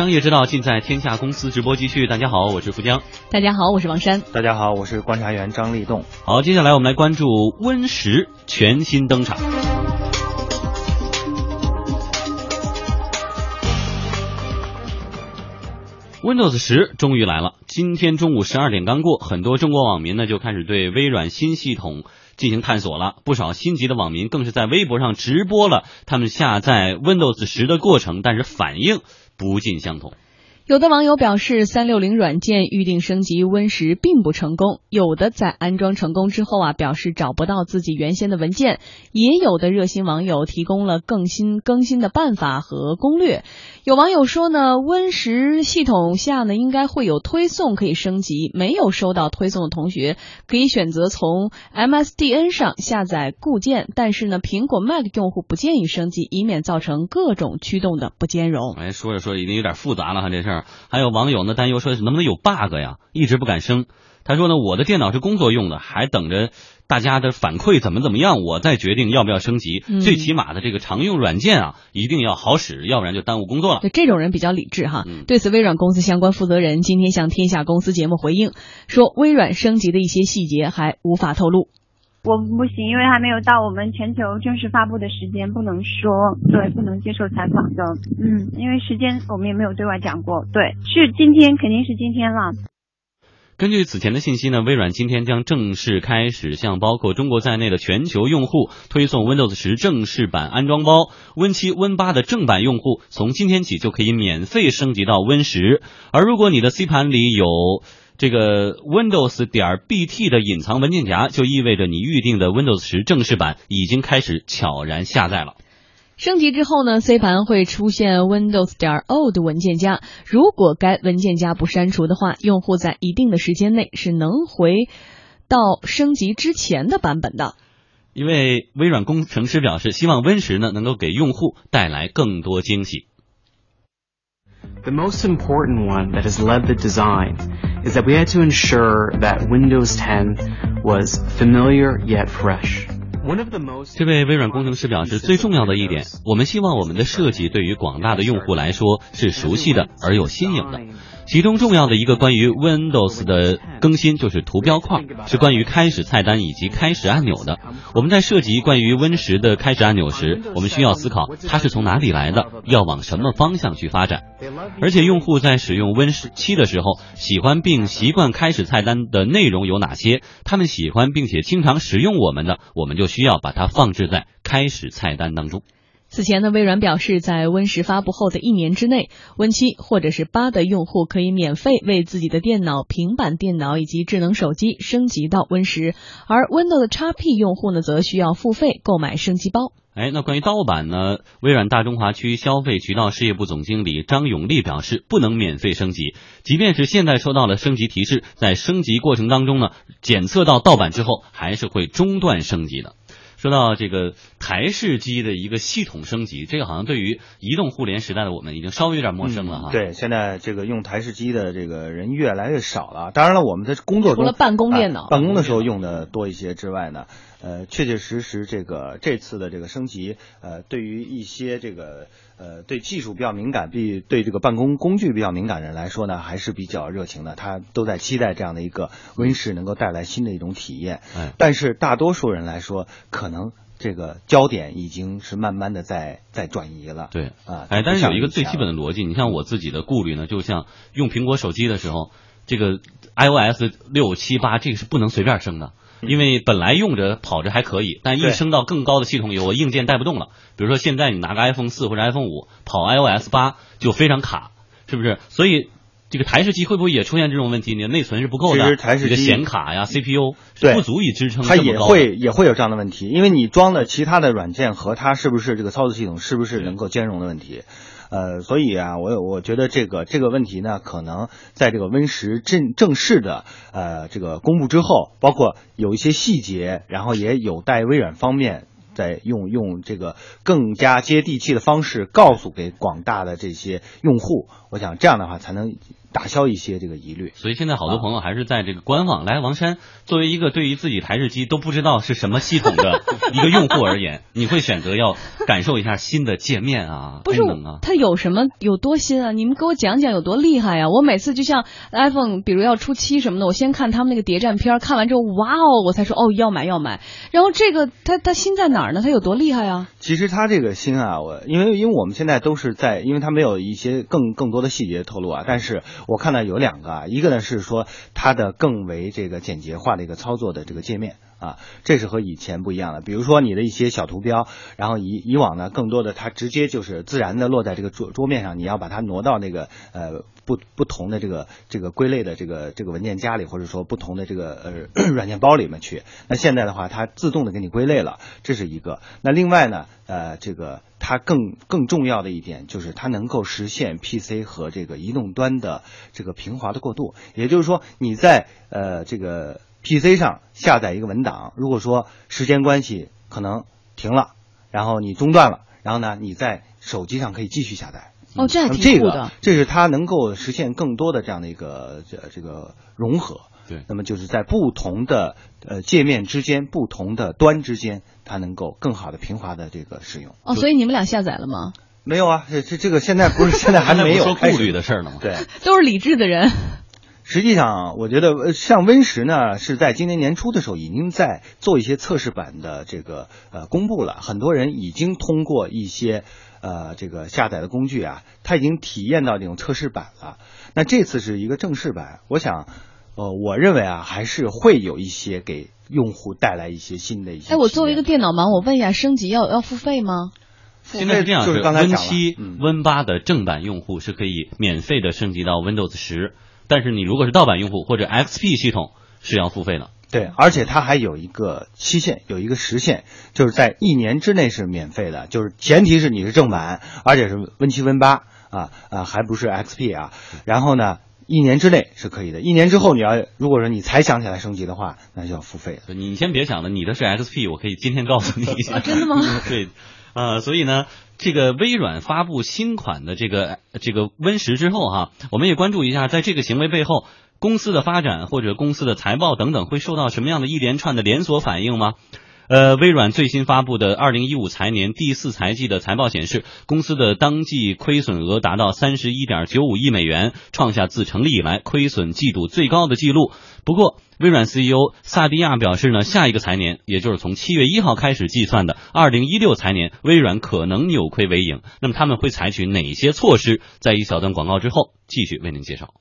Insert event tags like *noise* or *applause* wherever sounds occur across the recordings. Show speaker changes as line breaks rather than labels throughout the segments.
商业之道尽在天下公司直播继续。大家好，我是富江。
大家好，我是王珊。
大家好，我是观察员张立栋。
好，接下来我们来关注 Win 十全新登场。Windows 十终于来了，今天中午十二点刚过，很多中国网民呢就开始对微软新系统进行探索了。不少心急的网民更是在微博上直播了他们下载 Windows 十的过程，但是反应不尽相同。
有的网友表示，三六零软件预定升级 Win 十并不成功；有的在安装成功之后啊，表示找不到自己原先的文件；也有的热心网友提供了更新更新的办法和攻略。有网友说呢，Win 十系统下呢应该会有推送可以升级，没有收到推送的同学可以选择从 MSDN 上下载固件，但是呢，苹果 Mac 用户不建议升级，以免造成各种驱动的不兼容。
哎，说着说着已经有点复杂了哈，这事儿。还有网友呢担忧说能不能有 bug 呀，一直不敢升。他说呢，我的电脑是工作用的，还等着大家的反馈怎么怎么样，我再决定要不要升级。最起码的这个常用软件啊，一定要好使，要不然就耽误工作了。
对这种人比较理智哈。对此，微软公司相关负责人今天向天下公司节目回应说，微软升级的一些细节还无法透露。
我不行，因为还没有到我们全球正式发布的时间，不能说，对，不能接受采访的。嗯，因为时间我们也没有对外讲过。对，是今天，肯定是今天了。
根据此前的信息呢，微软今天将正式开始向包括中国在内的全球用户推送 Windows 十正式版安装包。Win 七、Win 八的正版用户从今天起就可以免费升级到 Win 十，而如果你的 C 盘里有。这个 Windows 点 BT 的隐藏文件夹，就意味着你预定的 Windows 十正式版已经开始悄然下载了。
升级之后呢，C 盘会出现 Windows 点 Old 文件夹，如果该文件夹不删除的话，用户在一定的时间内是能回到升级之前的版本的。
一位微软工程师表示，希望 Win 十呢能够给用户带来更多惊喜。
The most important one that has led the design is that we had to ensure that Windows 10 was familiar yet fresh.
这位微软工程师表示，最重要的一点，我们希望我们的设计对于广大的用户来说是熟悉的而又新颖的。 其中重要的一个关于 Windows 的更新就是图标框，是关于开始菜单以及开始按钮的。我们在涉及关于 Win 十的开始按钮时，我们需要思考它是从哪里来的，要往什么方向去发展。而且用户在使用 Win 七的时候，喜欢并习惯开始菜单的内容有哪些？他们喜欢并且经常使用我们的，我们就需要把它放置在开始菜单当中。
此前呢，微软表示，在 Win 十发布后的一年之内，Win 七或者是八的用户可以免费为自己的电脑、平板电脑以及智能手机升级到 Win 十，而 Windows XP 用户呢，则需要付费购买升级包。
哎，那关于盗版呢？微软大中华区消费渠道事业部总经理张永利表示，不能免费升级，即便是现在收到了升级提示，在升级过程当中呢，检测到盗版之后，还是会中断升级的。说到这个台式机的一个系统升级，这个好像对于移动互联时代的我们已经稍微有点陌生了哈。
对，现在这个用台式机的这个人越来越少了。当然了，我们在工作中
除了办公电脑、
办公的时候用的多一些之外呢，呃，确确实实这个这次的这个升级，呃，对于一些这个。呃，对技术比较敏感，比对这个办公工具比较敏感的人来说呢，还是比较热情的。他都在期待这样的一个 Win 十能够带来新的一种体验。
嗯，
但是大多数人来说，可能这个焦点已经是慢慢的在在转移了。
对
啊，
哎，但是有一个最基本的逻辑，你像我自己的顾虑呢，就像用苹果手机的时候，这个 iOS 六七八这个是不能随便升的。因为本来用着跑着还可以，但一升到更高的系统以后，硬件带不动了。比如说现在你拿个 iPhone 四或者 iPhone 五跑 iOS 八就非常卡，是不是？所以这个台式机会不会也出现这种问题？你的内存是不够的，
你
的显卡呀、CPU
是
不足以支撑
它也会也会有这样的问题，因为你装的其他的软件和它是不是这个操作系统是不是能够兼容的问题。呃，所以啊，我我觉得这个这个问题呢，可能在这个 Win 十正正式的呃这个公布之后，包括有一些细节，然后也有待微软方面在用用这个更加接地气的方式告诉给广大的这些用户。我想这样的话才能打消一些这个疑虑。
所以现在好多朋友还是在这个观望来，王山作为一个对于自己台式机都不知道是什么系统的 *laughs* 一个用户而言，你会选择要感受一下新的界面啊，
不是
功能啊。
它有什么有多新啊？你们给我讲讲有多厉害呀、我每次就像 iPhone，比如要出七什么的，我先看他们那个谍战片，看完之后，哇哦，我才说哦要买要买。然后这个它它新在哪儿呢？它有多厉害啊？
其实它这个新啊，我因为因为我们现在都是在，因为它没有一些更更多的细节透露啊，但是我看到有两个啊，一个呢是说它的更为这个简洁化的一个操作的这个界面。啊，这是和以前不一样的。比如说你的一些小图标，然后以以往呢，更多的它直接就是自然的落在这个桌桌面上，你要把它挪到那个呃不不同的这个这个归类的这个这个文件夹里，或者说不同的这个呃 *clears throat* 软件包里面去。那现在的话，它自动的给你归类了，这是一个。那另外呢，呃，这个它更更重要的一点就是它能够实现 PC 和这个移动端的这个平滑的过渡，也就是说你在呃这个。PC 上下载一个文档，如果说时间关系可能停了，然后你中断了，然后呢你在手机上可以继续下载。
哦，这还挺酷的。
这个这是它能够实现更多的这样的一个这这个融合。
对
那么就是在不同的呃界面之间、不同的端之间，它能够更好的平滑的这个使用。
哦，所以你们俩下载了吗？
没有啊，这这这个现在不是现在还 *laughs* 没有
顾虑的事儿呢吗？
对。*laughs*
都是理智的人。
实际上，我觉得呃像 Win 十呢，是在今年年初的时候已经在做一些测试版的这个呃公布了，很多人已经通过一些呃这个下载的工具啊，他已经体验到这种测试版了。那这次是一个正式版，我想，呃，我认为啊，还是会有一些给用户带来一些新的一些。
哎，我作为一个电脑盲，我问一下，升级要要付费吗？
现在是这样，
就是刚才
Win 七、
嗯
Win 八的正版用户是可以免费的升级到 Windows 十，但是你如果是盗版用户或者 XP 系统是要付费的。
对，而且它还有一个期限，有一个时限，就是在一年之内是免费的，就是前提是你是正版，而且是 Win 七 Win 八啊啊，还不是 XP 啊。然后呢，一年之内是可以的，一年之后你要如果说你才想起来升级的话，那就要付费了。
你先别想了，你的是 XP，我可以今天告诉你一下。
啊真的吗？*laughs*
对，呃，所以呢，这个微软发布新款的这个这个 Win 十之后哈，我们也关注一下，在这个行为背后，公司的发展或者公司的财报等等会受到什么样的一连串的连锁反应吗？呃，微软最新发布的二零一五财年第四财季的财报显示，公司的当季亏损额达到三十一点九五亿美元，创下自成立以来亏损季度最高的记录。不过，微软 CEO 萨蒂亚表示呢，下一个财年，也就是从七月一号开始计算的二零一六财年，微软可能扭亏为盈。那么他们会采取哪些措施？在一小段广告之后，继续为您介绍。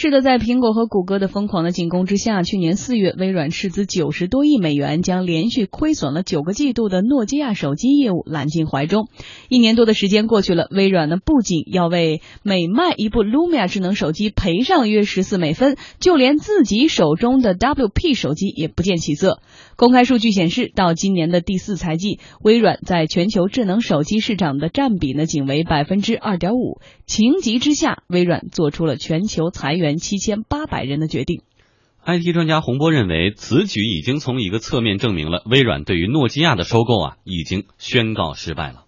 是的，在苹果和谷歌的疯狂的进攻之下，去年四月，微软斥资九十多亿美元，将连续亏损了九个季度的诺基亚手机业务揽进怀中。一年多的时间过去了，微软呢不仅要为每卖一部 Lumia 智能手机赔上约十四美分，就连自己手中的 WP 手机也不见起色。公开数据显示，到今年的第四财季，微软在全球智能手机市场的占比呢仅为百分之二点五。情急之下，微软做出了全球裁员七千八百人的决定。
IT 专家洪波认为，此举已经从一个侧面证明了微软对于诺基亚的收购啊，已经宣告失败了。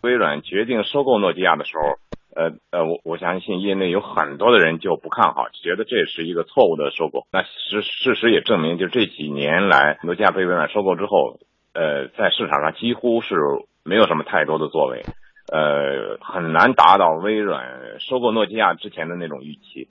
微软决定收购诺基亚的时候，呃呃，我我相信业内有很多的人就不看好，觉得这是一个错误的收购。那事事实也证明，就这几年来，诺基亚被微软收购之后，呃，在市场上几乎是没有什么太多的作为，呃，很难达到微软收购诺基亚之前的那种预期。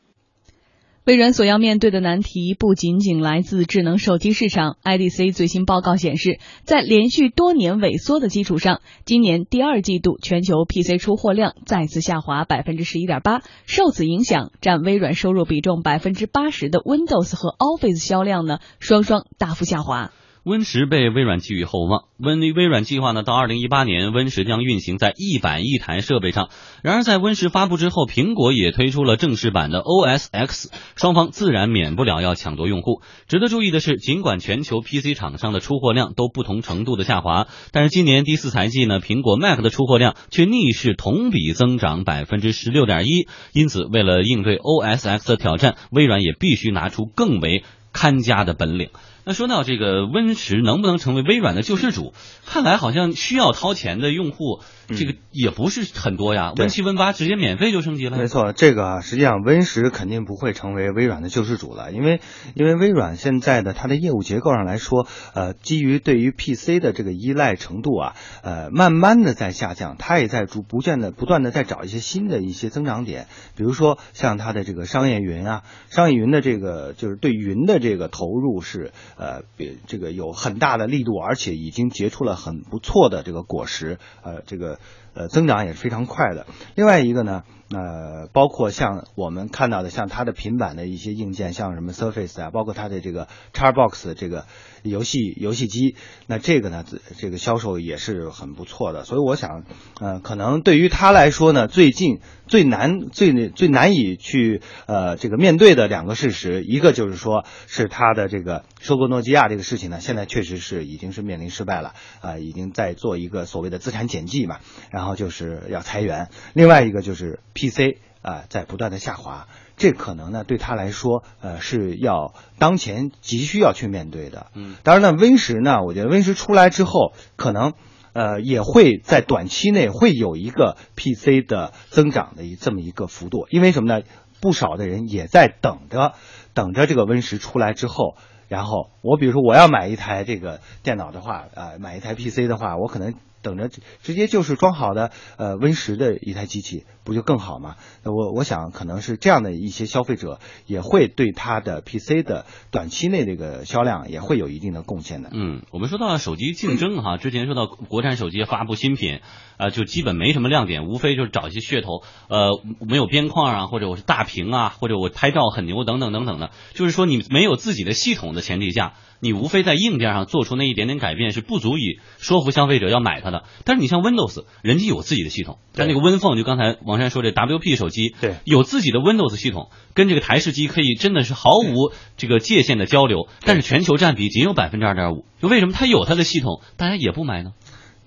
微软所要面对的难题不仅仅来自智能手机市场。IDC 最新报告显示，在连续多年萎缩的基础上，今年第二季度全球 PC 出货量再次下滑百分之十一点八。受此影响，占微软收入比重百分之八十的 Windows 和 Office 销量呢，双双大幅下滑。
Win 十被微软寄予厚望。Win 微软计划呢，到二零一八年，Win 十将运行在一百亿台设备上。然而，在 Win 十发布之后，苹果也推出了正式版的 OS X，双方自然免不了要抢夺用户。值得注意的是，尽管全球 PC 厂商的出货量都不同程度的下滑，但是今年第四财季呢，苹果 Mac 的出货量却逆势同比增长百分之十六点一。因此，为了应对 OS X 的挑战，微软也必须拿出更为看家的本领。那说到这个 Win 十能不能成为微软的救世主，看来好像需要掏钱的用户，这个也不是很多呀。Win 七、Win 八直接免费就升级了。
没错，这个实际上 Win 十肯定不会成为微软的救世主了，因为因为微软现在的它的业务结构上来说，呃，基于对于 PC 的这个依赖程度啊，呃，慢慢的在下降，它也在逐不断的不断的在找一些新的一些增长点，比如说像它的这个商业云啊，商业云的这个就是对云的这个投入是。呃，比这个有很大的力度，而且已经结出了很不错的这个果实，呃，这个呃增长也是非常快的。另外一个呢，呃，包括像我们看到的，像它的平板的一些硬件，像什么 Surface 啊，包括它的这个 Xbox 这个游戏游戏机，那这个呢，这个销售也是很不错的。所以我想，呃，可能对于他来说呢，最近最难最最难以去呃这个面对的两个事实，一个就是说是他的这个收购诺基亚这个事情呢，现在确实是已经是面临失败了啊，已经在做一个所谓的资产减记嘛，然后就是要裁员。另外一个就是。PC 啊，在不断的下滑，这可能呢对他来说，呃，是要当前急需要去面对的。
嗯，
当然呢，Win 十呢，我觉得 Win 十出来之后，可能呃也会在短期内会有一个 PC 的增长的一这么一个幅度，因为什么呢？不少的人也在等着，等着这个 Win 十出来之后，然后我比如说我要买一台这个电脑的话，啊，买一台 PC 的话，我可能。等着直接就是装好的呃 Win 十的一台机器，不就更好吗？我我想可能是这样的一些消费者也会对它的 PC 的短期内这个销量也会有一定的贡献的。
嗯，我们说到手机竞争哈，之前说到国产手机发布新品，啊，就基本没什么亮点，无非就是找一些噱头，呃，没有边框啊，或者我是大屏啊，或者我拍照很牛等等等等的，就是说你没有自己的系统的前提下。你无非在硬件上做出那一点点改变，是不足以说服消费者要买它的。但是你像 Windows，人家有自己的系统，像那个 Win Phone，就刚才王山说这 WP 手机，
对，
有自己的 Windows 系统，跟这个台式机可以真的是毫无这个界限的交流。但是全球占比仅有百分之二点五，就为什么它有它的系统，大家也不买呢？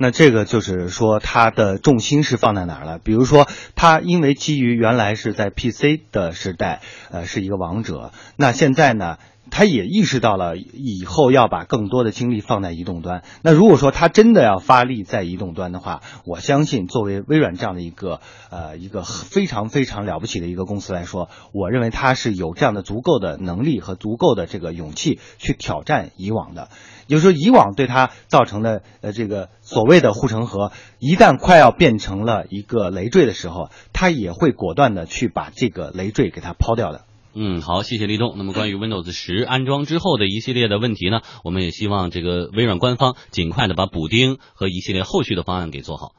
那这个就是说它的重心是放在哪儿了？比如说，它因为基于原来是在 PC 的时代，呃，是一个王者，那现在呢？他也意识到了以后要把更多的精力放在移动端。那如果说他真的要发力在移动端的话，我相信作为微软这样的一个呃一个非常非常了不起的一个公司来说，我认为他是有这样的足够的能力和足够的这个勇气去挑战以往的。也就是说，以往对他造成的呃这个所谓的护城河，一旦快要变成了一个累赘的时候，他也会果断的去把这个累赘给它抛掉的。
嗯，好，谢谢立冬。那么关于 *laughs* Windows 十安装之后的一系列的问题呢，我们也希望这个微软官方尽快的把补丁和一系列后续的方案给做好。